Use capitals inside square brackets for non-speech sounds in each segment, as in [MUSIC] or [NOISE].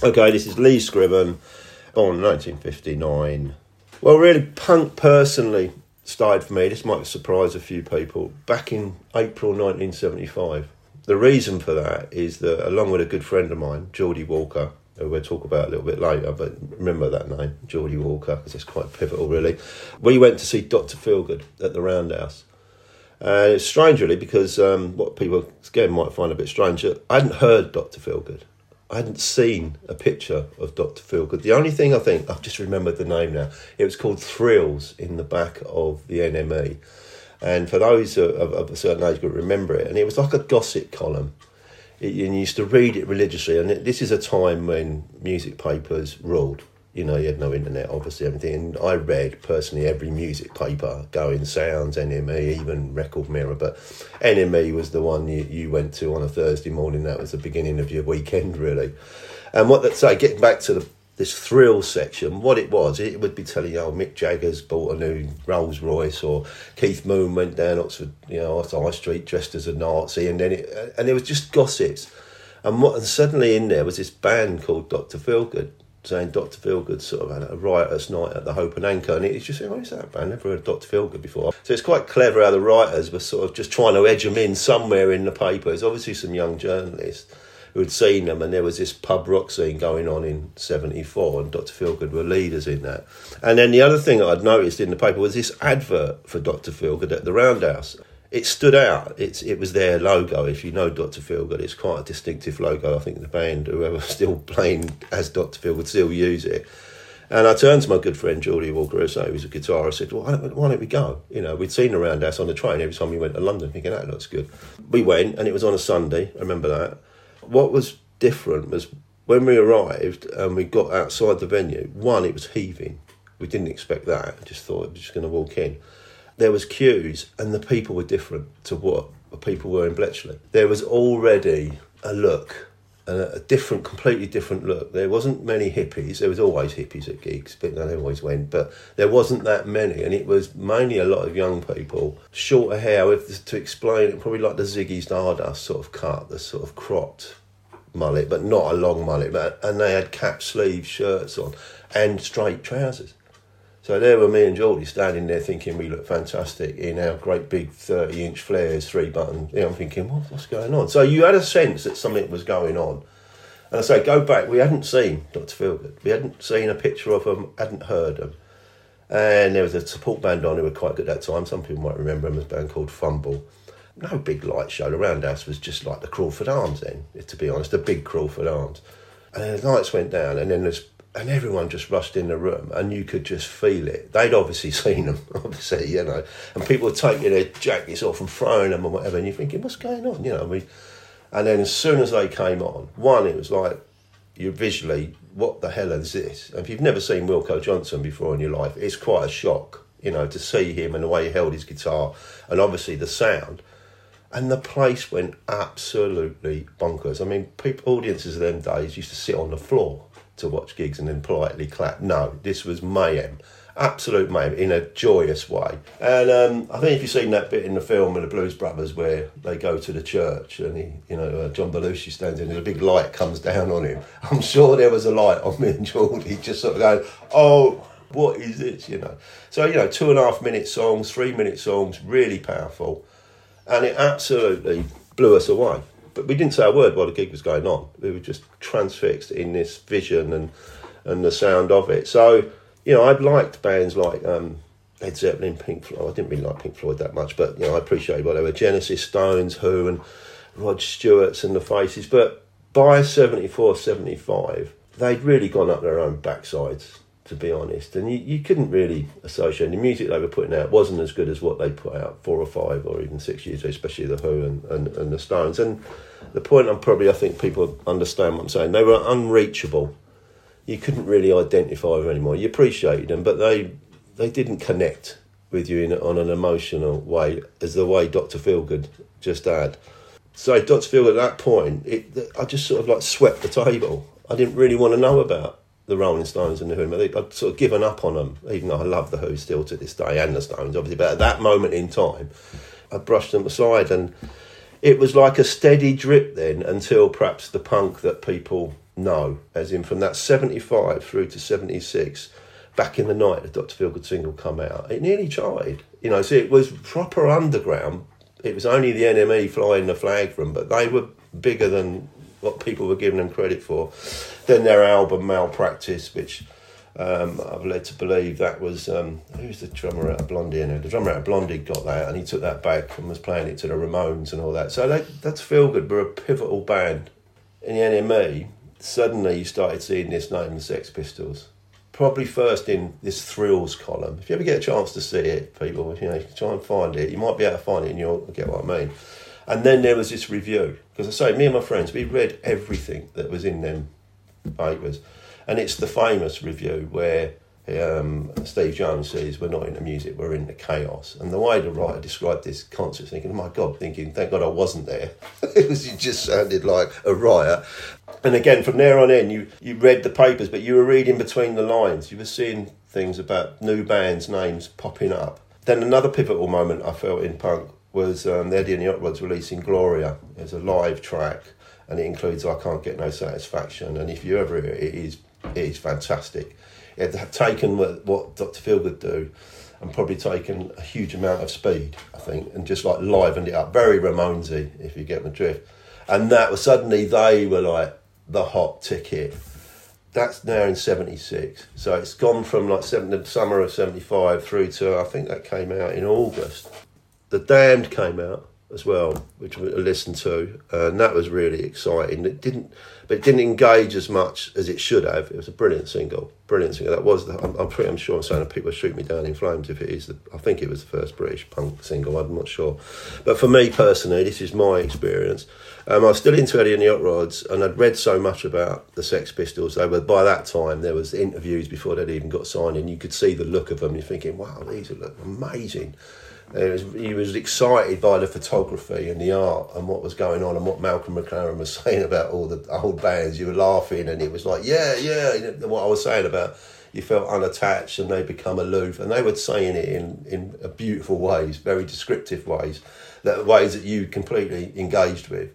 Okay, this is Lee Scriven, born 1959. Well, really, punk personally started for me, this might surprise a few people, back in April 1975. The reason for that is that, along with a good friend of mine, Geordie Walker, who we'll talk about a little bit later, but remember that name, Geordie Walker, because it's quite pivotal, really. We went to see Dr. Feelgood at the Roundhouse. Uh, it's strange, really, because um, what people again might find a bit strange, I hadn't heard Dr. Feelgood. I hadn't seen a picture of Dr. Phil Feelgood. The only thing I think, I've just remembered the name now, it was called Thrills in the back of the NME. And for those of, of a certain age group, remember it. And it was like a gossip column. It, you used to read it religiously. And it, this is a time when music papers ruled you know, you had no internet, obviously, everything. And I read personally every music paper, Going Sounds, NME, even Record Mirror. But NME was the one you, you went to on a Thursday morning. That was the beginning of your weekend, really. And what that say, getting back to the this thrill section, what it was, it would be telling you, oh, Mick Jagger's bought a new Rolls Royce, or Keith Moon went down Oxford, you know, High Street dressed as a Nazi, and then it, and it was just gossips. And what, and suddenly in there was this band called Dr. Feelgood, saying Dr. Feelgood sort of had a riotous night at the Hope and Anchor, and he's just saying, "Oh, is that band? Never heard of Dr. Feelgood before." So it's quite clever how the writers were sort of just trying to edge them in somewhere in the paper. There's obviously some young journalists who had seen them, and there was this pub rock scene going on in '74, and Dr. Feelgood were leaders in that. And then the other thing I'd noticed in the paper was this advert for Dr. Feelgood at the Roundhouse it stood out. It's it was their logo. If you know Doctor Feelgood, it's quite a distinctive logo. I think the band, whoever's [LAUGHS] still playing as Doctor Feelgood, still use it. And I turned to my good friend Geordie Walker, who was a guitarist. Said, well, why, don't, why don't we go? You know, we'd seen around us on the train every time we went to London, thinking that looks good. We went, and it was on a Sunday. I remember that. What was different was when we arrived and we got outside the venue. One, it was heaving. We didn't expect that. Just thought we were just going to walk in there was queues and the people were different to what the people were in Bletchley. There was already a look, a, different, completely different look. There wasn't many hippies. There was always hippies at gigs, but they always went. But there wasn't that many, and it was mainly a lot of young people, shorter hair. With, to explain it, probably like the Ziggy Stardust sort of cut, the sort of cropped mullet, but not a long mullet. But and they had cap sleeve shirts on and straight trousers. So there were me and Geordie standing there thinking we look fantastic in our great big 30 inch flares, three button. You know, I'm thinking, what, what's going on? So you had a sense that something was going on. And I say, go back, we hadn't seen Dr. Feelgood. We hadn't seen a picture of them, hadn't heard them. And there was a support band on who were quite good at that time. Some people might remember them as a band called Fumble. No big light show. Around us was just like the Craufurd Arms then, to be honest, the big Craufurd Arms. And the lights went down, and then there's and everyone just rushed in the room and you could just feel it. They'd obviously [LAUGHS] seen them, obviously, you know, and people were taking their jackets off and throwing them and whatever, and you're thinking, what's going on, you know, I mean, and then as soon as they came on, one, it was like, you visually, what the hell is this? And if you've never seen Wilko Johnson before in your life, it's quite a shock, you know, to see him and the way he held his guitar, and obviously the sound. And the place went absolutely bonkers. I mean, people, audiences of them days used to sit on the floor to watch gigs and then politely clap. No, this was mayhem. Absolute mayhem in a joyous way. And um, I think if you've seen that bit in the film of the Blues Brothers where they go to the church and he, you know, uh, John Belushi stands in and a big light comes down on him. [LAUGHS] I'm sure there was a light on me and Geordie just sort of going, oh, what is this, you know? So, you know, two and a half minute songs, three minute songs, really powerful. And it absolutely blew us away but we didn't say a word while the gig was going on. We were just transfixed in this vision and and the sound of it. So you know, I'd liked bands like um, Led Zeppelin, Pink Floyd. I didn't really like Pink Floyd that much, but you know, I appreciated what they were. Genesis, Stones, Who, and Rod Stewart's and the Faces. But by 74, 75, they'd really gone up their own backsides to be honest. And you, you couldn't really associate the music they were putting out wasn't as good as what they put out four or five or even six years ago, especially the Who and, and, and the Stones. And the point I'm probably I think people understand what I'm saying. They were unreachable. You couldn't really identify them anymore. You appreciated them, but they they didn't connect with you in, on an emotional way as the way Doctor Feelgood just had. So Doctor Feelgood at that point, it, I just sort of like swept the table. I didn't really want to know about the Rolling Stones and the Who. I'd sort of given up on them, even though I love the Who still to this day and the Stones, obviously. But at that moment in time, I brushed them aside, and it was like a steady drip then until perhaps the punk that people know, as in from that 75 through to 76, back in the night the Dr. Feelgood single come out, it nearly tried. You know, so it was proper underground. It was only the NME flying the flag for them, but they were bigger than what people were giving them credit for. Then their album Malpractice, which um, I've led to believe that was um, who's the drummer out of Blondie? You the drummer out of Blondie got that, and he took that back and was playing it to the Ramones and all that. So they, that's Feelgood. We're a pivotal band in the NME. Suddenly, you started seeing this name, the Sex Pistols. Probably first in this thrills column. If you ever get a chance to see it, people, you know, you try and find it. You might be able to find it, and you'll get what I mean. And then there was this review because I say, me and my friends, we read everything that was in them papers, and it's the famous review where um, Steve Jones says, "We're not into music, we're into chaos." And the way the writer described this concert, thinking, "Oh my God!" Thinking, "Thank God I wasn't there." [LAUGHS] it it just sounded like a riot. And again, from there on in, you you read the papers, but you were reading between the lines. You were seeing things about new bands' names popping up. Then another pivotal moment I felt in punk was um, Eddie and the Hot Rods releasing Gloria as a live track, and it includes I Can't Get No Satisfaction. And if you ever hear it, it is, it is fantastic. It had taken what, what Dr. Feelgood do and probably taken a huge amount of speed, I think, and just like livened it up. Very Ramonesy, if you get my drift. And that was suddenly they were like the hot ticket. That's now in '76, so it's gone from like seven, the summer of '75 through to I think that came out in August. The Damned came out as well, which I listened to, and that was really exciting. It didn't, but it didn't engage as much as it should have. It was a brilliant single, brilliant single. That was, the, I'm, I'm pretty, I'm sure I'm saying people shoot me down in flames if it is. The, I think it was the first British punk single. I'm not sure, but for me personally, this is my experience. Um, I was still into Eddie and the Hot Rods, and I'd read so much about the Sex Pistols. They were by that time there was interviews before they'd even got signed, and you could see the look of them. You're thinking, wow, these are amazing was, he was excited by the photography and the art and what was going on and what Malcolm McLaren was [LAUGHS] saying about all the old bands. You were laughing and it was like, yeah, yeah. What I was saying about you felt unattached and they become aloof, and they were saying it in in beautiful ways, very descriptive ways, that ways that you completely engaged with.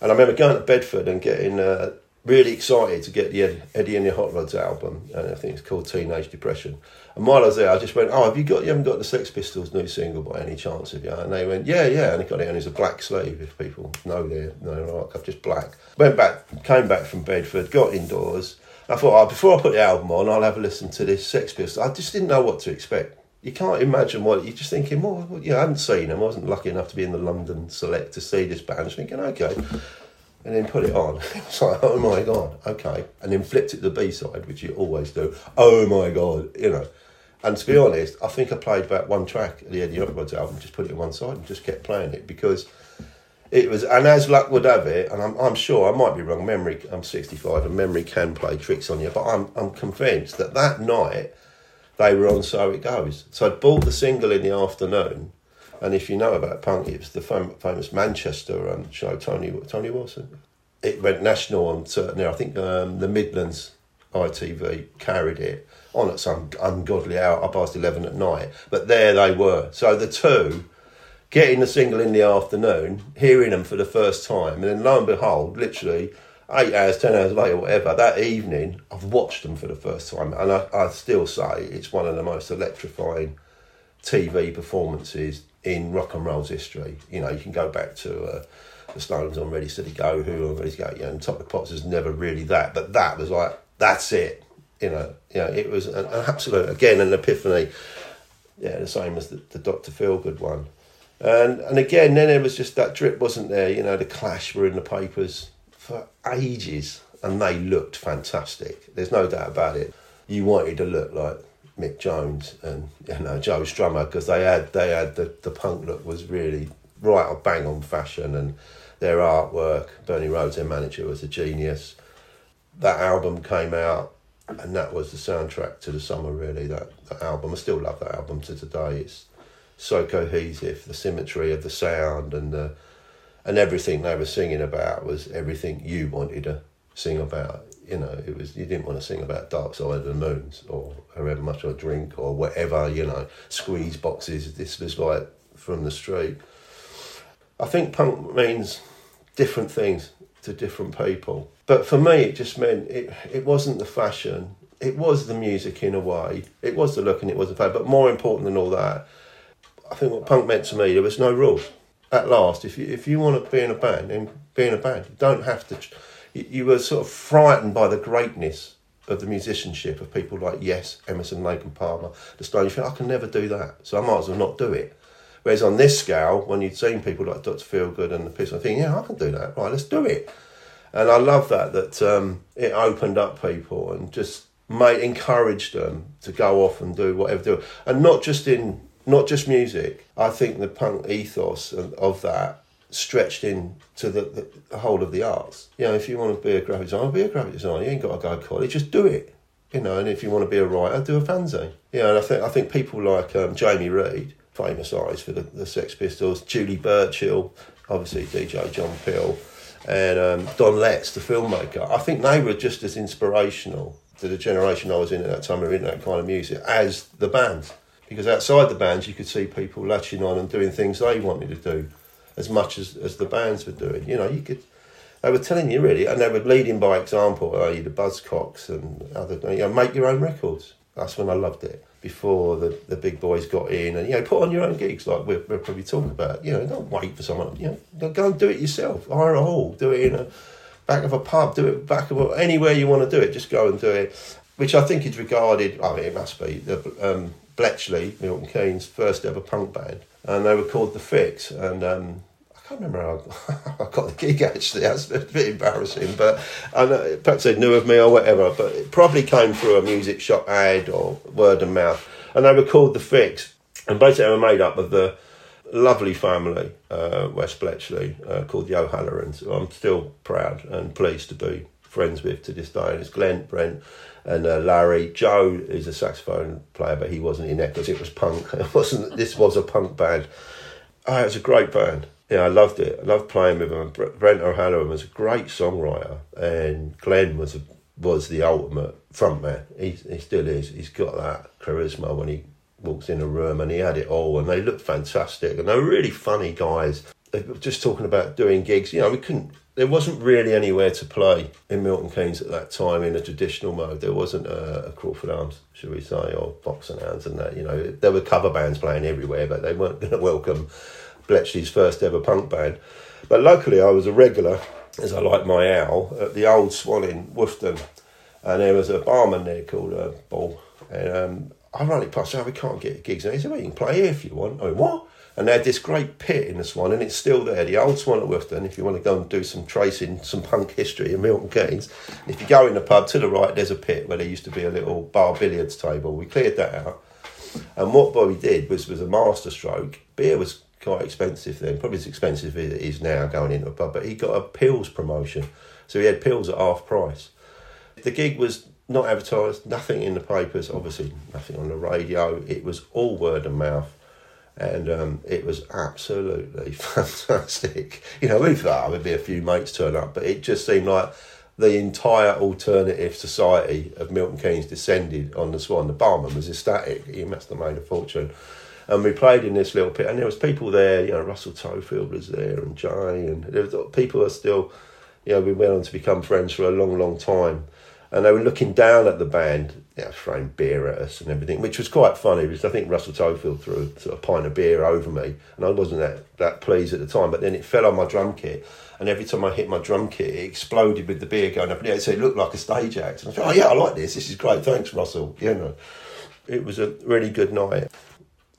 And I remember going to Bedford and getting uh, really excited to get the Eddie and the Hot Rods album, and I think it's called Teenage Depression. And while I was there, I just went, "Oh, have you got? You haven't got the Sex Pistols new single by any chance, have you?" And they went, "Yeah, yeah." And I got it, and it's a black sleeve. If people know their know rock, I've just black. Went back, came back from Bedford, got indoors. I thought, oh, before I put the album on, I'll have a listen to this Sex Pistols. I just didn't know what to expect. You can't imagine what you're just thinking. Well, you know, I haven't seen them. I wasn't lucky enough to be in the London Select to see this band. I was thinking, okay, and then put it on. [LAUGHS] It was like, oh my god, okay. And then flipped it to the B side, which you always do. Oh my god, you know. And to be honest, I think I played about one track at the end Eddie Hot Rods album, just put it on one side and just kept playing it because it was, and as luck would have it, and I'm, I'm sure I might be wrong, memory, I'm 65 and memory can play tricks on you, but I'm, I'm convinced that that night they were on So It Goes. So I'd bought the single in the afternoon and if you know about punk, it was the fam- famous Manchester um, show, Tony Tony Wilson. It went national on certain. I think um, the Midlands ITV carried it on at some ungodly hour, up past eleven at night. But there they were. So the two getting the single in the afternoon, hearing them for the first time, and then lo and behold, literally eight hours, ten hours later, whatever, that evening, I've watched them for the first time, and I, I still say it's one of the most electrifying TV performances in rock and roll's history. You know, you can go back to uh, the Stones on Ready Steady Go, Who on Ready to Go, and Top of the Pops is never really that, but that was like that's it. You know, you know, it was an, an absolute again an epiphany. Yeah, the same as the, the Doctor Feelgood one, and and again then it was just that drip wasn't there. You know, the Clash were in the papers for ages, and they looked fantastic. There's no doubt about it. You wanted to look like Mick Jones and you know Joe Strummer because they had they had the, the punk look was really right on bang on fashion and their artwork. Bernie Rhodes, their manager, was a genius. That album came out and that was the soundtrack to the summer really that, that album. I still love that album to today. It's so cohesive, the symmetry of the sound and the and everything they were singing about was everything you wanted to sing about you know, it was you didn't want to sing about Dark Side of the Moons or however much I drink or whatever, you know, squeeze boxes. This was like from the street. I think punk means different things to different people. But for me, it just meant it, it wasn't the fashion. It was the music in a way. It was the look and it was the fashion. But more important than all that, I think what punk meant to me, there was no rules. At last, if you if you want to be in a band, then be in a band. You don't have to. You, you were sort of frightened by the greatness of the musicianship of people like Yes, Emerson, Lake and Palmer, the Stones. You think I can never do that, so I might as well not do it. Whereas on this scale, when you'd seen people like Dr. Feelgood and the Piss, I think, yeah, I can do that. Right, let's do it. And I love that that um, it opened up people and just made encouraged them to go off and do whatever they do, and not just in not just music. I think the punk ethos of that stretched in to the, the whole of the arts. You know, if you want to be a graphic designer, be a graphic designer. You ain't got to go to college, just do it. You know, and if you want to be a writer, do a fanzine. You know, and I think I think people like um, Jamie Reid, famous eyes for the, the Sex Pistols, Julie Burchill, obviously DJ John Peel, and um, Don Letts, the filmmaker. I think they were just as inspirational to the generation I was in at that time of in that kind of music as the bands. Because outside the bands, you could see people latching on and doing things they wanted to do as much as, as the bands were doing. You know, you could they were telling you really, and they were leading by example, the Buzzcocks and other, you know, make your own records. That's when I loved it. Before the, the big boys got in, and you know, put on your own gigs like we're, we're probably talking about. You know, don't wait for someone. You know, go and do it yourself. Hire a hall, do it in a back of a pub, do it back of a, anywhere you want to do it. Just go and do it, which I think is regarded. I mean, it must be the um, Bletchley, Milton Keynes' first ever punk band, and they were called the Fix, and um, I can't remember how I [LAUGHS] got the gig actually. That's a bit embarrassing, but know, perhaps they knew of me or whatever. But it probably came through a music shop ad or word of mouth. And they were called the Fix, and basically they were made up of the lovely family, uh, West Bletchley, uh, called the O'Hallorans. I'm still proud and pleased to be friends with to this day. And it's Glenn, Brent, and uh, Larry. Joe is a saxophone player, but he wasn't in there because it was punk. [LAUGHS] It wasn't. This was a punk band. Oh, it was a great band yeah, I loved it. I loved playing with him. Brent O'Halloran was a great songwriter, and Glenn was a, was the ultimate frontman. He he still is. He's got that charisma when he walks in a room, and he had it all. And they looked fantastic, and they were really funny guys. Just talking about doing gigs. You know, we couldn't. There wasn't really anywhere to play in Milton Keynes at that time in a traditional mode. There wasn't a, a Craufurd Arms, should we say, or Box and Hounds and that. You know, there were cover bands playing everywhere, but they weren't going to welcome Bletchley's first ever punk band. But locally, I was a regular, as I like my owl, at the Old Swan in Woughton. And there was a barman there called uh, Ball. And um, I ran it past, oh, we can't get gigs. And he said, well, you can play here if you want. I went, what? And they had this great pit in the Swan, and it's still there, the old Swan at Woughton. If you want to go and do some tracing, some punk history in Milton Keynes, if you go in the pub to the right, there's a pit where there used to be a little bar billiards table. We cleared that out, and what Bobby did was was a master stroke. Beer was quite expensive then, probably as expensive as it is now going into a pub, but he got a pills promotion. So he had pills at half price. The gig was not advertised, nothing in the papers, obviously nothing on the radio. It was all word of mouth. And um, it was absolutely [LAUGHS] fantastic. You know, we thought there'd be a few mates turn up, but it just seemed like the entire alternative society of Milton Keynes descended on the Swan. The barman was ecstatic. He must have made a fortune and we played in this little pit, and there was people there. You know, Russell Tofield was there, and Jay, and there was people are still. You know, we went on to become friends for a long, long time, and they were looking down at the band, you know, throwing beer at us and everything, which was quite funny because I think Russell Tofield threw a, sort of pint of beer over me, and I wasn't that that pleased at the time. But then it fell on my drum kit, and every time I hit my drum kit, it exploded with the beer going up the. So it looked like a stage act. And I thought, oh yeah, I like this. This is great. Thanks, Russell. You know, it was a really good night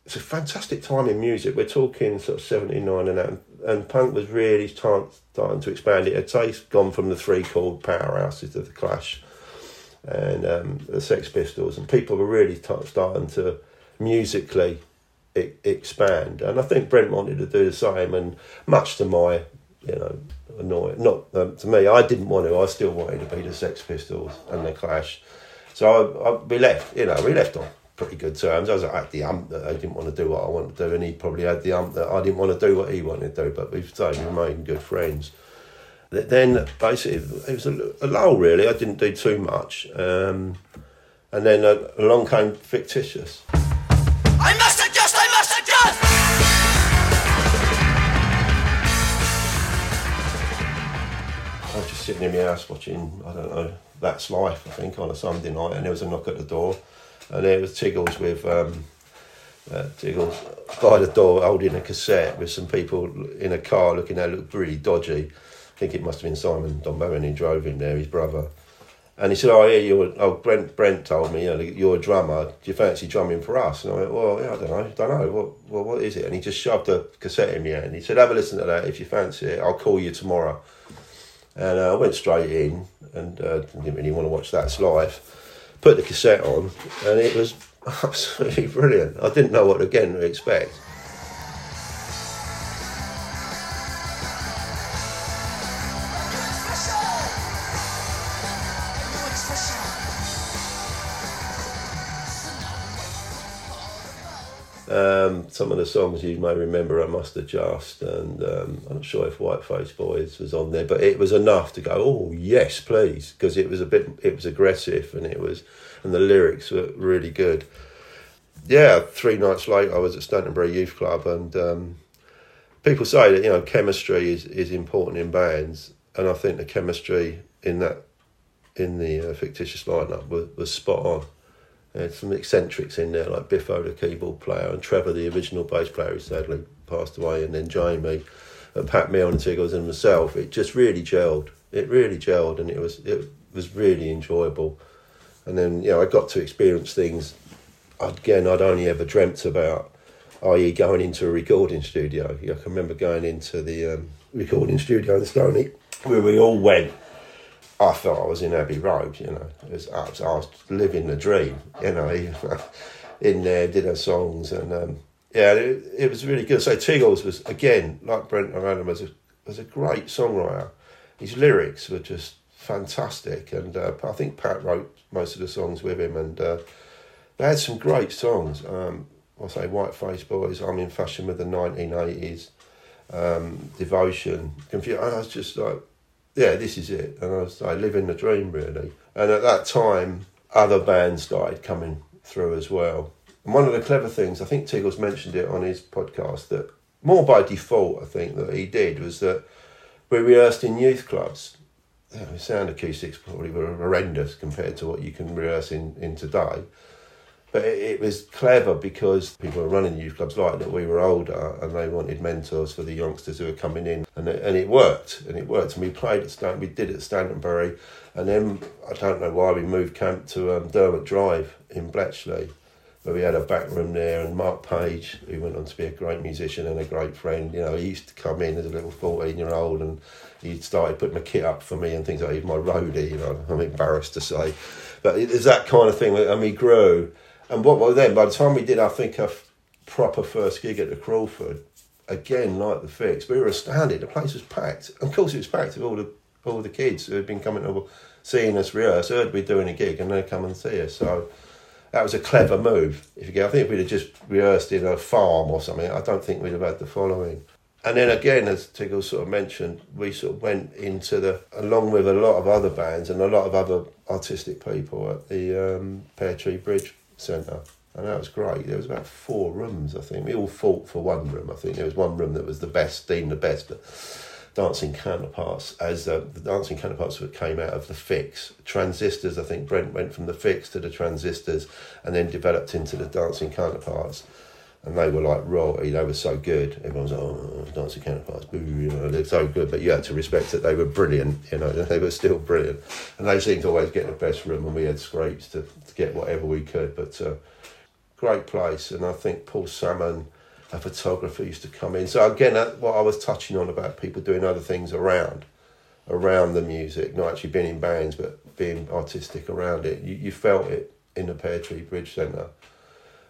it's a fantastic time in music. We're talking sort of 79 and that, and punk was really starting to expand. It had say, gone from the three chord powerhouses of the Clash and um, the Sex Pistols, and people were really t- starting to musically I- expand. And I think Brent wanted to do the same, and much to my, you know, annoy not um, to me, I didn't want to. I still wanted to be the Sex Pistols and the Clash. So I, I, we left, you know, we left on pretty good terms. I was at the ump that I didn't want to do what I wanted to do, and he probably had the ump that I didn't want to do what he wanted to do, but we've stayed remained good friends. Then basically it was a, a lull really. I didn't do too much, um, and then uh, along came fictitious. I must adjust. I must adjust. I was just sitting in my house watching, I don't know, That's Life, I think, on a Sunday night, and there was a knock at the door, and there was Tiggles with. Um, uh, Tiggles by the door holding a cassette with some people in a car looking at looked really dodgy. I think it must have been Simon Don Bowen who drove him there, his brother. And he said, "Oh, yeah, you're. Oh, Brent. Brent told me, you know, you're a drummer. Do you fancy drumming for us?" And I went, "Well, yeah, I don't know. Don't know. What, well, what is it?" And he just shoved a cassette in me and he said, "Have a listen to that. If you fancy it, I'll call you tomorrow." And uh, I went straight in and uh, didn't really want to watch That's Life. Put the cassette on, and it was [LAUGHS] absolutely brilliant. I didn't know what again to expect. Some of the songs you may remember, I must adjust, and um, I'm not sure if Whiteface Boys was on there, but it was enough to go, oh yes, please, because it was a bit, it was aggressive, and it was, and the lyrics were really good. Yeah, three nights later, I was at Stantonbury Youth Club, and um, people say that you know chemistry is is important in bands, and I think the chemistry in that in the uh, fictitious lineup was, was spot on. There's some eccentrics in there, like Biffo, the keyboard player, and Trevor, the original bass player, who sadly passed away, and then Jamie, and Pat Milne, and Tiggles, and myself. It just really gelled. It really gelled, and it was it was really enjoyable. And then you know I got to experience things again I'd only ever dreamt about, i.e., going into a recording studio. I can remember going into the um, recording studio in Stony, where we all went I felt I was in Abbey Road, you know. Was, I, was, I was living the dream, you know. [LAUGHS] in there, did her songs, and um, yeah, it, it, was really good. So Tiggles was again like Brent O'Halloran was a was a great songwriter. His lyrics were just fantastic, and uh, I think Pat wrote most of the songs with him, and uh, they had some great songs. Um, I say Whiteface Boys, I'm in fashion with the 1980s, um, Devotion, Confusion. I was just like yeah, this is it. And I was I living the dream really. And at that time, other bands started coming through as well. And one of the clever things, I think Tiggles mentioned it on his podcast, that more by default, I think that he did was that we rehearsed in youth clubs. Yeah, sound acoustics probably were horrendous compared to what you can rehearse in, in today. But it, was clever because people were running youth clubs like that. We were older and they wanted mentors for the youngsters who were coming in, and it, and it worked. And it worked. And we played at Stan. We did at Stantonbury, and then I don't know why we moved camp to um, Derwent Drive in Bletchley, where we had a back room there. And Mark Page, who went on to be a great musician and a great friend, you know, he used to come in as a little fourteen year old and he'd started putting my kit up for me and things like that. my roadie, you know, I'm embarrassed to say. But it's that kind of thing. And we grew. And what well then, by the time we did, I think, a f- proper first gig at the Craufurd, again, like the Fix, we were astounded. The place was packed. Of course, it was packed with all the all the kids who had been coming over, seeing us rehearse, heard we doing a gig, and they come and see us. So that was a clever move. If you get, I think if we'd have just rehearsed in a farm or something, I don't think we'd have had the following. And then again, as Tiggle sort of mentioned, we sort of went into the, along with a lot of other bands and a lot of other artistic people at the um, Pear Tree Bridge centre. And that was great. There was about four rooms, I think. We all fought for one room. I think there was one room that was the best, deemed the best, but dancing counterparts as uh, the dancing counterparts came out of the fix transistors i think brent went from the fix to the transistors and then developed into the dancing counterparts and they were like royalty they were so good everyone was like oh dancing counterparts you know they're so good but you had to respect it they were brilliant you know [LAUGHS] they were still brilliant and they seemed to always get the best room and we had scrapes to to get whatever we could. But uh, great place, and I think Paul Salmon, a photographer, used to come in. So again, that, what I was touching on about people doing other things around, around the music, not actually being in bands, but being artistic around it. You, you felt it in the Pear Tree Bridge Centre.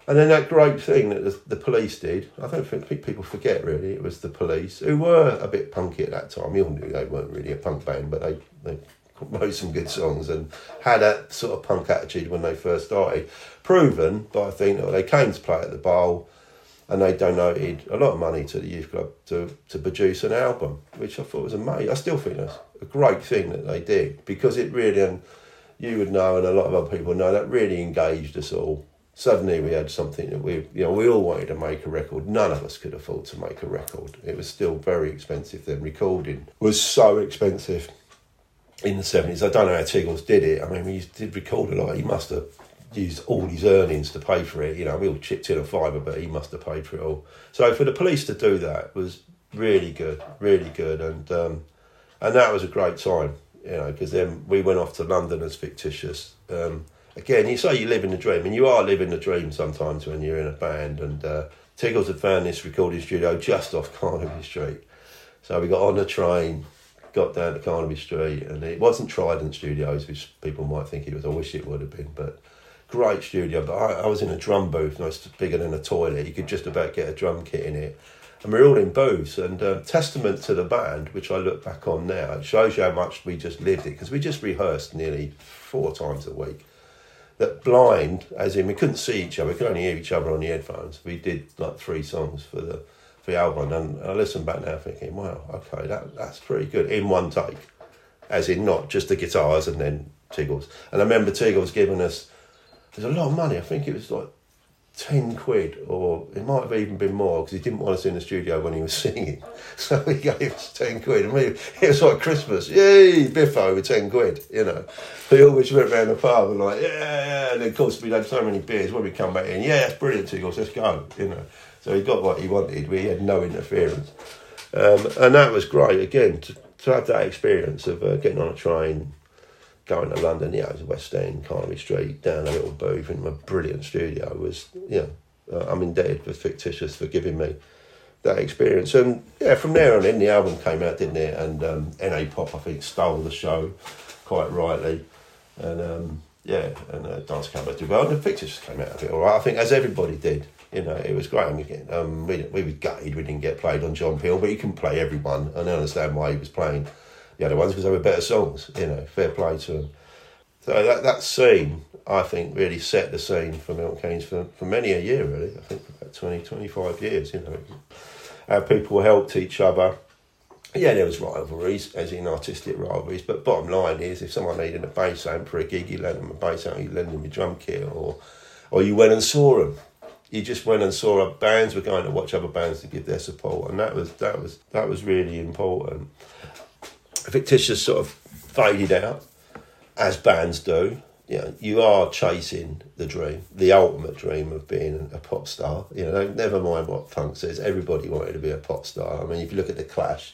And then that great thing that the, the, police did, I don't think people forget really, it was the police, who were a bit punky at that time. You all knew they weren't really a punk band, but they, they wrote some good songs and had that sort of punk attitude when they first started. Proven by I think they came to play at the bowl and they donated a lot of money to the youth club to, to produce an album, which I thought was amazing. I still think that's a great thing that they did because it really, and you would know, and a lot of other people know, that really engaged us all. Suddenly we had something that we, you know, we all wanted to make a record. None of us could afford to make a record. It was still very expensive then. Recording was so expensive in the 70s. I don't know how Tiggles did it. I mean, he did record a lot. He must have used all his earnings to pay for it. You know, we all chipped in a fiver, but he must have paid for it all. So for the police to do that was really good, really good. And, um, and that was a great time, you know, because then we went off to London as fictitious. Um, again, you say you live in a dream, and you are living the dream sometimes when you're in a band. And uh, Tiggles had found this recording studio just off Carnaby Street. So we got on the train, got down to Carnaby Street, and it wasn't Trident Studios, which people might think it was. I wish it would have been, but great studio. But I, I was in a drum booth, and it's bigger than a toilet. You could just about get a drum kit in it. And we are all in booths, and uh, testament to the band, which I look back on now, it shows you how much we just lived it because we just rehearsed nearly four times a week that blind, as in we couldn't see each other, we could only hear each other on the headphones. We did like three songs for the for the album, and I listen back now thinking, wow, okay, that that's pretty good in one take, as in not just the guitars and then Tiggles. And I remember Tiggles giving us there's a lot of money. I think it was like 10 quid, or it might have even been more because he didn't want us in the studio when he was [LAUGHS] singing. So he gave us 10 quid. And we, it was like Christmas. Yay, Biffo with 10 quid, you know. We always went around the pub and like, yeah, yeah. And of course, we'd had so many beers when we come back in. Yeah, that's brilliant, Tiggles, let's go, you know. So he got what he wanted. We had no interference. Um, and that was great, again, to, to have that experience of uh, getting on a train, going to London, yeah, it was West End, Carnaby Street, down a little booth in a brilliant studio was, you know, uh, I'm indebted for Fictitious for giving me that experience. And yeah, from there on in, the album came out, didn't it? And um, NA Pop, I think, stole the show quite rightly. And um, yeah, and uh, Dance Cabaret did well. And the Fictitious came out of it all right, I think, as everybody did. You know, it was great. Um, we, we were gutted we didn't get played on John Peel, but he can play everyone. And I understand why he was playing the other ones because they were better songs. You know, fair play to them. So that that scene, I think, really set the scene for Milton Keynes for, for many a year, really. I think for about 20, 25 years, you know. How people helped each other. Yeah, there was rivalries, as in artistic rivalries, but bottom line is if someone needed a bass amp for a gig, you lend them a bass amp, you lend them your drum kit, or, or you went and saw them. You just went and saw bands were going to watch other bands to give their support, and that was that was that was really important. Fictitious sort of faded out, as bands do. You know, you are chasing the dream, the ultimate dream of being a pop star. You know, never mind what Funk says. Everybody wanted to be a pop star. I mean, if you look at the Clash,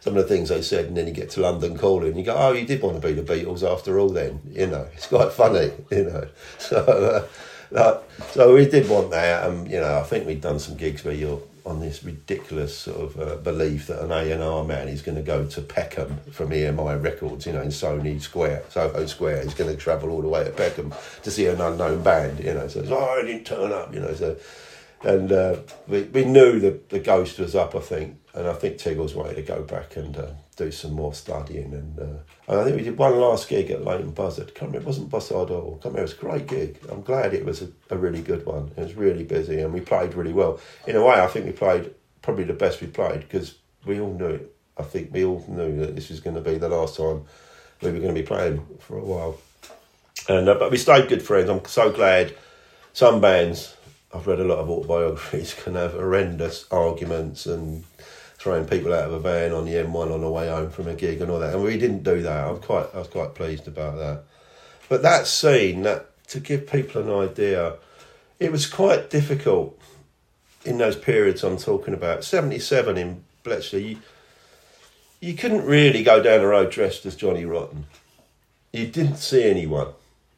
some of the things they said, and then you get to London Calling, you go, "Oh, you did want to be the Beatles after all." Then you know, it's quite funny. You know, [LAUGHS] so uh, so we did want that, and you know, I think we'd done some gigs where you're on this ridiculous sort of uh, belief that an A and R man is going to go to Peckham from EMI Records, you know, in Sony Square, Soho Square. He's going to travel all the way to Peckham to see an unknown band, you know. So it's, oh, I didn't turn up, you know. So, and uh, we we knew that the ghost was up, I think, and I think Tiggles wanted to go back and uh, do some more studying. And, uh, and I think we did one last gig at Leighton Buzzard. Can't remember, it wasn't Buzzard or can't remember, it was a great gig. I'm glad it was a, a, really good one. It was really busy and we played really well. In a way, I think we played probably the best we played because we all knew it. I think we all knew that this was going to be the last time we were going to be playing for a while. And uh, but we stayed good friends. I'm so glad. Some bands, I've read a lot of autobiographies, [LAUGHS] can have horrendous arguments and throwing people out of a van on the M1 on the way home from a gig and all that. And we didn't do that. I'm quite, I was quite pleased about that. But that scene, that to give people an idea, it was quite difficult in those periods I'm talking about. 77 in Bletchley, you, you couldn't really go down the road dressed as Johnny Rotten. You didn't see anyone.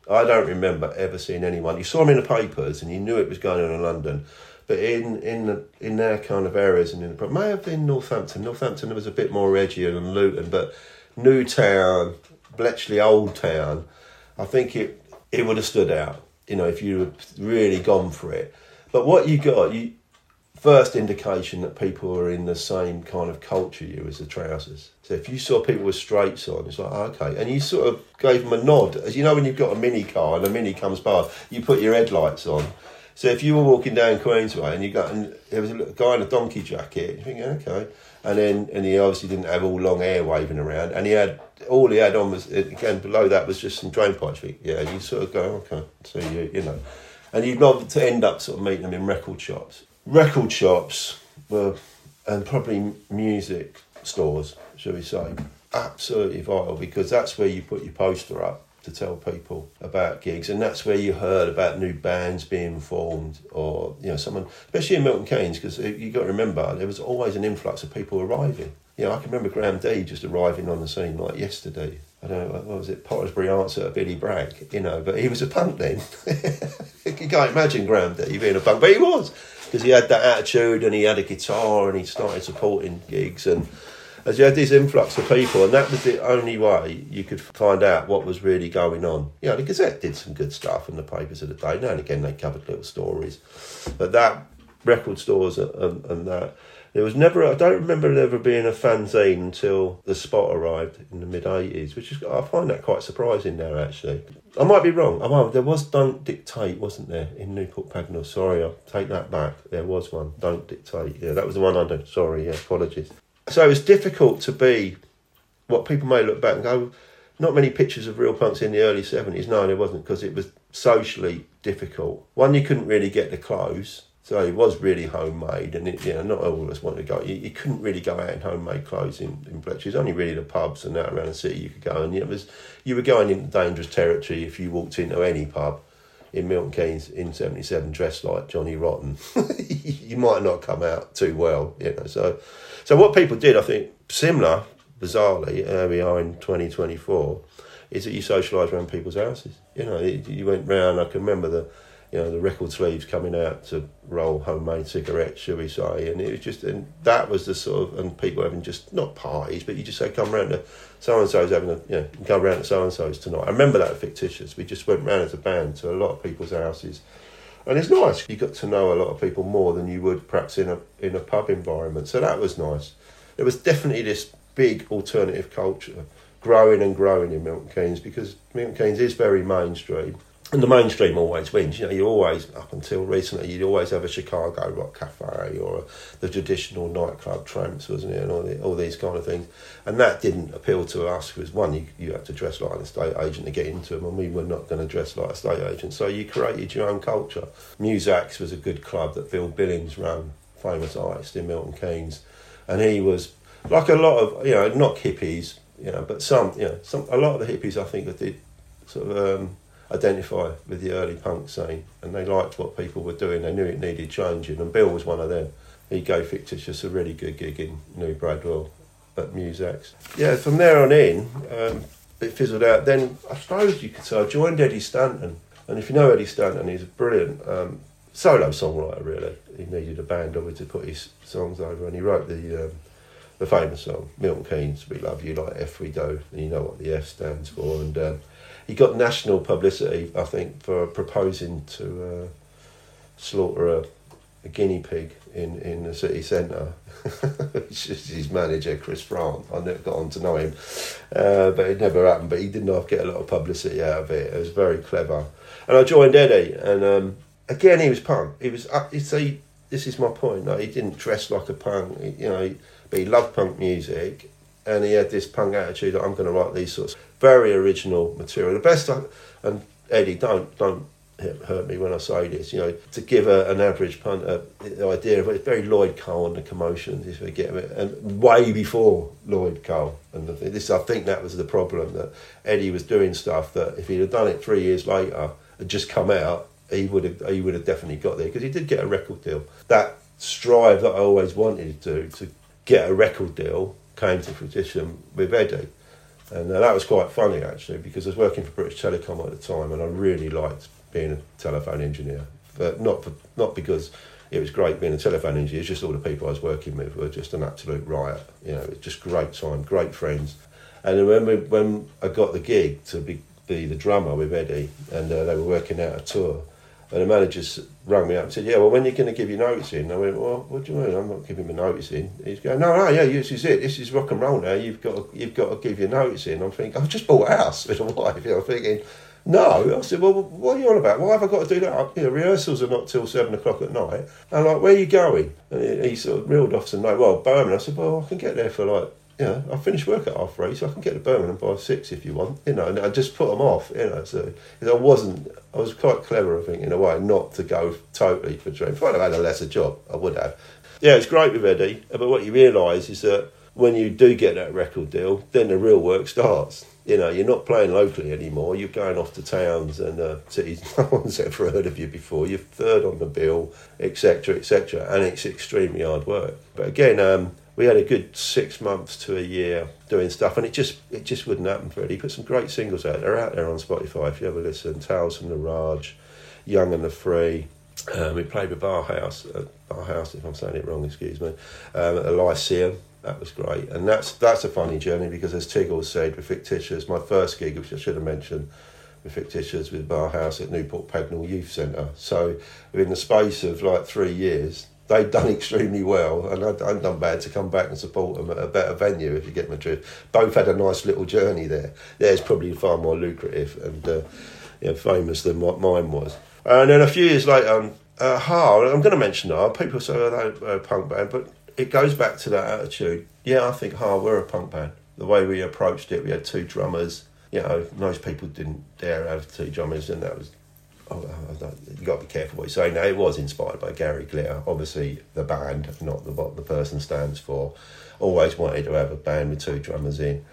I don't remember ever seeing anyone. You saw him in the papers and you knew it was going on in London. But in in the, in their kind of areas and in the may have been Northampton. Northampton was a bit more edgy than Luton, but Newtown, Bletchley Old Town, I think it it would have stood out. You know, if you had really gone for it. But what you got, you first indication that people were in the same kind of culture you as the trousers. So if you saw people with straights on, it's like oh, okay, and you sort of gave them a nod. As you know, when you've got a mini car and a mini comes past, you put your headlights on so if you were walking down Queensway and you got and there was a guy in a donkey jacket, you think okay, and then and he obviously didn't have all long hair waving around, and he had all he had on was again below that was just some drain pipes. Yeah, you sort of go okay, so you you know, and you'd love to end up sort of meeting them in record shops. Record shops were and probably music stores, shall we say, absolutely vital because that's where you put your poster up to tell people about gigs, and that's where you heard about new bands being formed, or you know, someone, especially in Milton Keynes, because uh, you got to remember there was always an influx of people arriving. You know, I can remember Graham D just arriving on the scene like yesterday. I don't know, what was it, Potterspury answer Billy Bragg, you know, but he was a punk then. [LAUGHS] you can't imagine Graham D being a punk, but he was, because he had that attitude and he had a guitar and he started supporting gigs and as you had this influx of people, and that was the only way you could find out what was really going on. You know, the Gazette did some good stuff in the papers of the day. Now and again, they covered little stories, but that record stores and, and that there was never. I don't remember there ever being a fanzine until the spot arrived in the mid eighties, which is I find that quite surprising now. Actually, I might be wrong. Oh, there was "Don't Dictate," wasn't there, in Newport Pagnell? Sorry, I'll take that back. There was one. "Don't Dictate." Yeah, that was the one I did. Sorry, yeah, apologies. So it's difficult to be what people may look back and go, not many pictures of real punks in the early 70s. No, there wasn't because it was socially difficult. One, you couldn't really get the clothes. So it was really homemade, and it, you know, not all of us wanted to go. You, you couldn't really go out in homemade clothes in, in Fletcher. It was only really the pubs and out around the city you could go, and it was you were going into dangerous territory if you walked into any pub in Milton Keynes in '77 dressed like Johnny Rotten. [LAUGHS] you might not come out too well, you know. So so what people did, I think, similar, bizarrely, here we are in 2024, is that you socialise around people's houses. You know, you went round, I can remember the, you know, the record sleeves coming out to roll homemade cigarettes, shall we say, and it was just, and that was the sort of, and people having just, not parties, but you just say, come round to so-and-so's having a, you know, come round to so-and-so's tonight. I remember that fictitious. We just went round as a band to a lot of people's houses and it's nice. You got to know a lot of people more than you would perhaps in a in a pub environment. So that was nice. There was definitely this big alternative culture growing and growing in Milton Keynes because Milton Keynes is very mainstream. And the mainstream always wins. You know, you always, up until recently, you'd always have a Chicago rock cafe or a, the traditional nightclub tramps, wasn't it? And all, the, all these kind of things. And that didn't appeal to us because, one, you, you had to dress like an estate agent to get into them, and we were not going to dress like a estate agent. So you created your own culture. Musax was a good club that Bill Billings ran, famous artist in Milton Keynes. And he was, like a lot of, you know, not hippies, you know, but some, you know, some, a lot of the hippies I think that did sort of. Um, identify with the early punk scene and they liked what people were doing. They knew it needed changing, and Bill was one of them. He gave Fictitious a really good gig in New Bradwell at Musax. Yeah, from there on in, um, it fizzled out. Then I suppose you could say I joined Eddie Stanton, and if you know Eddie Stanton, he's a brilliant um, solo songwriter. Really, he needed a band obviously to put his songs over, and he wrote the um, the famous song Milton Keynes, "We Love You Like F We Do," and you know what the F stands for, and um, he got national publicity, I think, for proposing to uh, slaughter a, a, guinea pig in, in the city centre. [LAUGHS] his manager, Chris Frant, I never got on to know him, uh, but it never happened. But he did not get a lot of publicity out of it. It was very clever. And I joined Eddie, and um, again, he was punk. He was, uh, see, this is my point. Like, he didn't dress like a punk, you know, but he loved punk music and he had this punk attitude that I'm going to write these sorts very original material. The best, I, and Eddie, don't don't hurt me when I say this. You know, to give a, an average punter the uh, idea of it's very Lloyd Cole and the commotions, if we get it, and way before Lloyd Cole. And this, I think, that was the problem that Eddie was doing stuff that if he'd have done it three years later, had just come out, he would have he would have definitely got there because he did get a record deal. That strive that I always wanted to do to get a record deal came to fruition with Eddie. And uh, that was quite funny actually because I was working for British Telecom at the time and I really liked being a telephone engineer. But not for, not because it was great being a telephone engineer, it's just all the people I was working with were just an absolute riot. You know, it was just great time, great friends. And when, we, when I got the gig to be, be the drummer with Eddie and uh, they were working out a tour, and the manager rang me up and said, "Yeah, well, when are you going to give your notice in?" I went, "Well, what do you mean? I'm not giving my notice in." He's going, "No, no, yeah, this is it. This is rock and roll now. You've got, to, you've got to give your notice in." I'm thinking, "I've just bought a house with a [LAUGHS] wife." You know, I'm thinking, "No." I said, "Well, what are you on about? Why have I got to do that? You know, rehearsals are not till seven o'clock at night." And I'm like, "Where are you going?" And he, he sort of reeled off some like, "Well, Birmingham." I said, "Well, I can get there for like." You know, I finish work at half three, so I can get to Birmingham by six if you want, you know, and I just put them off, you know, so I wasn't, I was quite clever, I think, in a way, not to go totally for dream. If I'd have had a lesser job, I would have. Yeah, it's great with Eddie, but what you realise is that when you do get that record deal, then the real work starts. You know, you're not playing locally anymore. You're going off to towns and uh, cities [LAUGHS] no one's ever heard of you before. You're third on the bill, etc., etc., and it's extremely hard work. But again, um, we had a good six months to a year doing stuff, and it just it just wouldn't happen for Eddie. He put some great singles out. They're out there on Spotify if you ever listen. Tales from the Raj, Young and the Free. Um, we played with Bauhaus, uh, Bauhaus, if I'm saying it wrong, excuse me, um, at the Lyceum. That was great, and that's that's a funny journey because, as Tiggle said, with Fictitious, my first gig, which I should have mentioned, with Fictitious with Bauhaus at Newport Pagnell Youth Centre. So within the space of like three years, they'd done extremely well, and I'd, done bad to come back and support them at a better venue, if you get my drift. Both had a nice little journey there. Theirs probably far more lucrative and uh, you know, famous than what mine was. And then a few years later, um, uh, I'm going to mention Har. People say oh, they're a punk band, but it goes back to that attitude. Yeah, I think Har we're a punk band. The way we approached it, we had two drummers. You know, most people didn't dare have two drummers, and that was oh, you got to be careful what you say. Now, it was inspired by Gary Glitter. Obviously, the band, not the, what the person stands for. Always wanted to have a band with two drummers in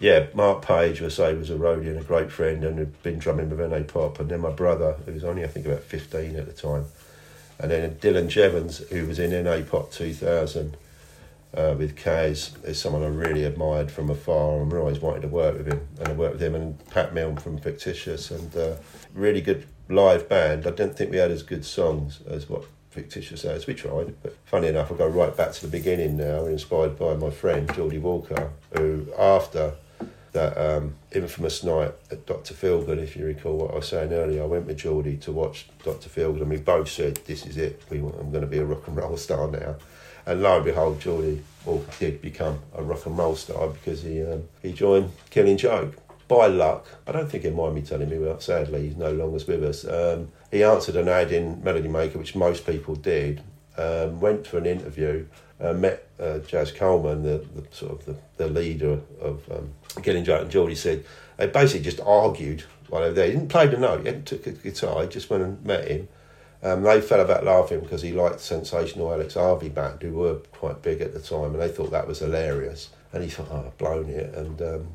yeah, Mark Page, I say, was a roadie and a great friend and had been drumming with NA Pop. And then my brother, who was only, I think, about 15 at the time. And then Dylan Jevons, who was in NA Pop 2000 uh, with Kaz, is someone I really admired from afar and always wanted to work with him. And I worked with him and Pat Milne from Fictitious and uh, really good live band. I don't think we had as good songs as what fictitious as we tried. But funny enough, I go right back to the beginning now, inspired by my friend Geordie Walker, who after that um, infamous night at Dr. Feelgood, if you recall what I was saying earlier. I went with Geordie to watch Dr. Feelgood, and we both said, This is it, we, I'm going to be a rock and roll [LAUGHS] star now. And lo and behold, Geordie well, did become a rock and roll star because he um, he joined Killing Joke. By luck, I don't think he'd mind me telling you, sadly, he's no longer with us. Um, he answered an ad in Melody Maker, which most people did, um, went for an interview, uh, met uh, Jaz Coleman, the, the, sort of the, the leader of um, Killing Joke, and Geordie said they basically just argued while they were there. He didn't play the note, he hadn't took a guitar, he just went and met him. Um, they fell about laughing because he liked Sensational Alex Harvey band, who were quite big at the time, and they thought that was hilarious. And he thought, oh, I've blown it. And um,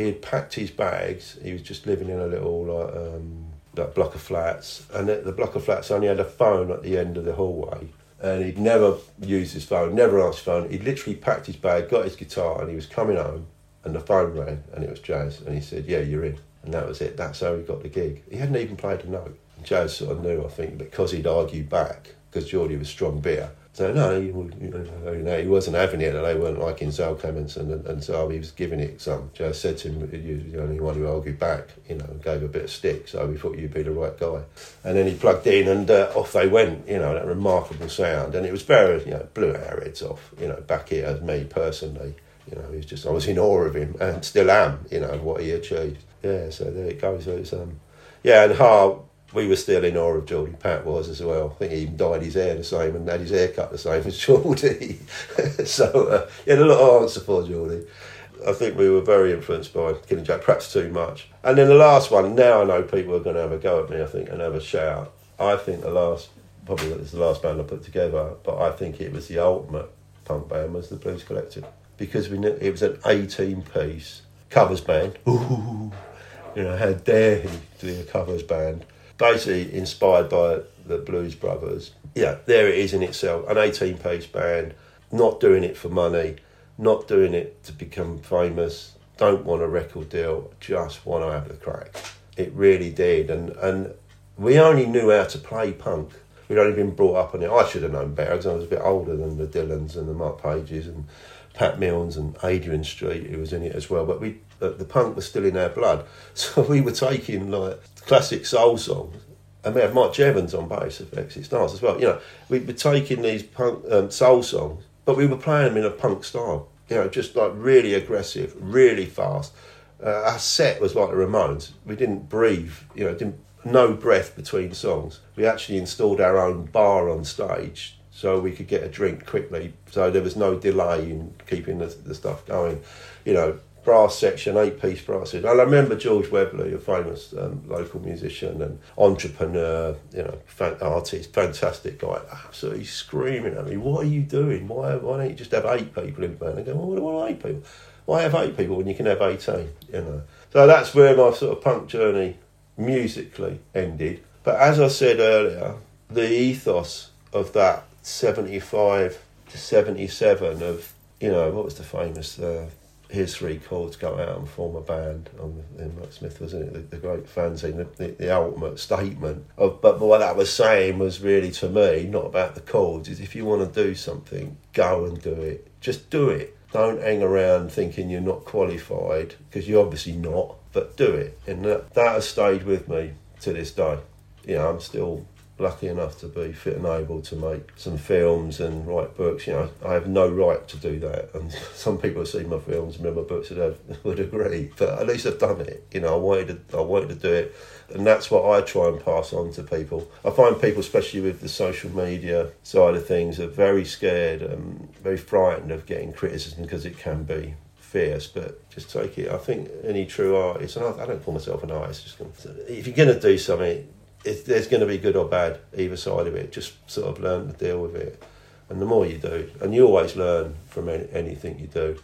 he had packed his bags. He was just living in a little like, um, that block of flats, and the block of flats only had a phone at the end of the hallway and he'd never used his phone, never answered his phone. He'd literally packed his bag, got his guitar, and he was coming home, and the phone rang, and it was Jaz. and he said, "Yeah, you're in," and that was it. That's how he got the gig. He hadn't even played a note. And Jaz sort of knew, I think, because he'd argued back, because Geordie was strong beer, so no, he, you know, he wasn't having it, and they weren't liking Zal Cleminson, and, and so he was giving it some. I said to him, "You're the only one who argued back," you know, gave a bit of stick. So we thought you'd be the right guy. And then he plugged in, and uh, off they went. You know, that remarkable sound, and it was very, you know, blew our heads off. You know, back here as me personally, you know, he was just I was in awe of him, and still am. You know, what he achieved. Yeah, so there it goes. So it's, um, yeah, and Har we were still in awe of Geordie. Pat was as well. I think he even dyed his hair the same and had his hair cut the same as [LAUGHS] Geordie. [LAUGHS] so uh, he had a lot of answer for Geordie. I think we were very influenced by Killing Joke, perhaps too much. And then the last one, now I know people are going to have a go at me, I think, and have a shout. I think the last, probably it's the last band I put together, but I think it was the ultimate punk band was the Blues Collective. Because we knew it was an 18 piece covers band. Ooh, [LAUGHS] you know, how dare he be a covers band? Basically inspired by the Blues Brothers. Yeah, there it is in itself. An 18 piece band, not doing it for money, not doing it to become famous, don't want a record deal, just want to have the crack. It really did. And, and we only knew how to play punk. We'd only been brought up on it. I should have known better because I was a bit older than the Dylans and the Mark Pages and Pat Milnes and Adrian Street, who was in it as well. But we, uh, the punk was still in our blood, [LAUGHS] so we were taking like classic soul songs. And we had Mike Jevons on bass of Exit Stars as well. You know, we were taking these punk um, soul songs, but we were playing them in a punk style. You know, just like really aggressive, really fast. Uh, our set was like the Ramones. We didn't breathe. You know, didn't no breath between songs. We actually installed our own bar on stage so we could get a drink quickly. So there was no delay in keeping the, the stuff going. You know, brass section, eight piece brass section. I remember George Webley, a famous um, local musician and entrepreneur, you know, fan- artist, fantastic guy, absolutely screaming at me, What are you doing? Why, why don't you just have eight people in band? I go, well, What are eight people? Why have eight people when you can have 18? You know. So that's where my sort of punk journey musically ended. But as I said earlier, the ethos of that 75 to 77 of, you know, what was the famous uh, here's three chords, go out and form a band. On the, Mark Smith wasn't it the, the great fanzine, the, the, the ultimate statement of. But what that was saying was really to me not about the chords. Is if you want to do something, go and do it. Just do it. Don't hang around thinking you're not qualified because you're obviously not. But do it, and that, that has stayed with me to this day. You know, I'm still lucky enough to be fit and able to make some films and write books. You know, I have no right to do that, and [LAUGHS] some people have seen my films and read my books and [LAUGHS] would agree. But at least I've done it. You know, I wanted to, I wanted to do it, and that's what I try and pass on to people. I find people, especially with the social media side of things, are very scared and very frightened of getting criticism because it can be fierce, but just take it. I think any true artist, and I, don't call myself an artist, just if you're going to do something, it, there's going to be good or bad either side of it. Just sort of learn to deal with it, and the more you do, and you always learn from any, anything you do.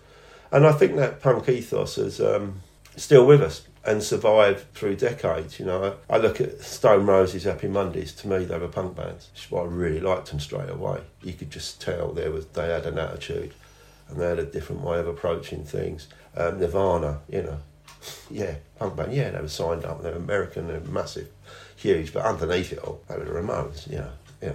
And I think that punk ethos is um, still with us and survived through decades. You know, I, I look at Stone Roses, Happy Mondays. To me, they were punk bands. Which is why I really liked them straight away. You could just tell there was they had an attitude, and they had a different way of approaching things. Um, Nirvana, you know, yeah, punk band. Yeah, they were signed up. They were American. They were massive huge, but underneath it all, they were the Ramones. Yeah, yeah,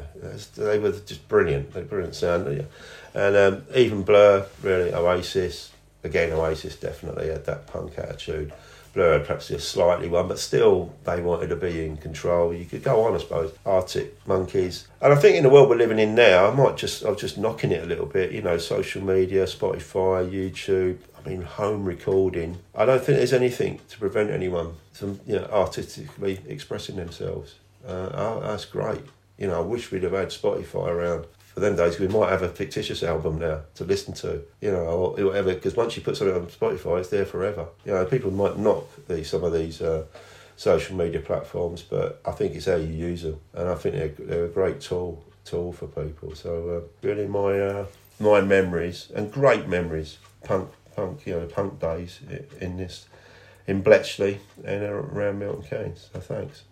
they were just brilliant. They brilliant sound. Yeah. And um, even Blur, really, Oasis. Again, Oasis definitely had that punk attitude. Blur had perhaps a slightly one, but still they wanted to be in control. You could go on, I suppose. Arctic Monkeys, and I think in the world we're living in now, I might just I was just knocking it a little bit. You know, social media, Spotify, YouTube, I mean, home recording. I don't think there's anything to prevent anyone from you know artistically expressing themselves. Uh, oh, that's great. You know, I wish we'd have had Spotify around for them days. We might have a fictitious album now to listen to. You know, or whatever. Because once you put something on Spotify, it's there forever. You know, people might knock these some of these. Uh, social media platforms, but I think it's how you use them, and I think they're, they're a great tool tool for people. So uh, really, my uh, my memories and great memories, punk punk, you know, the punk days in this, in Bletchley and uh, around Milton Keynes. So thanks.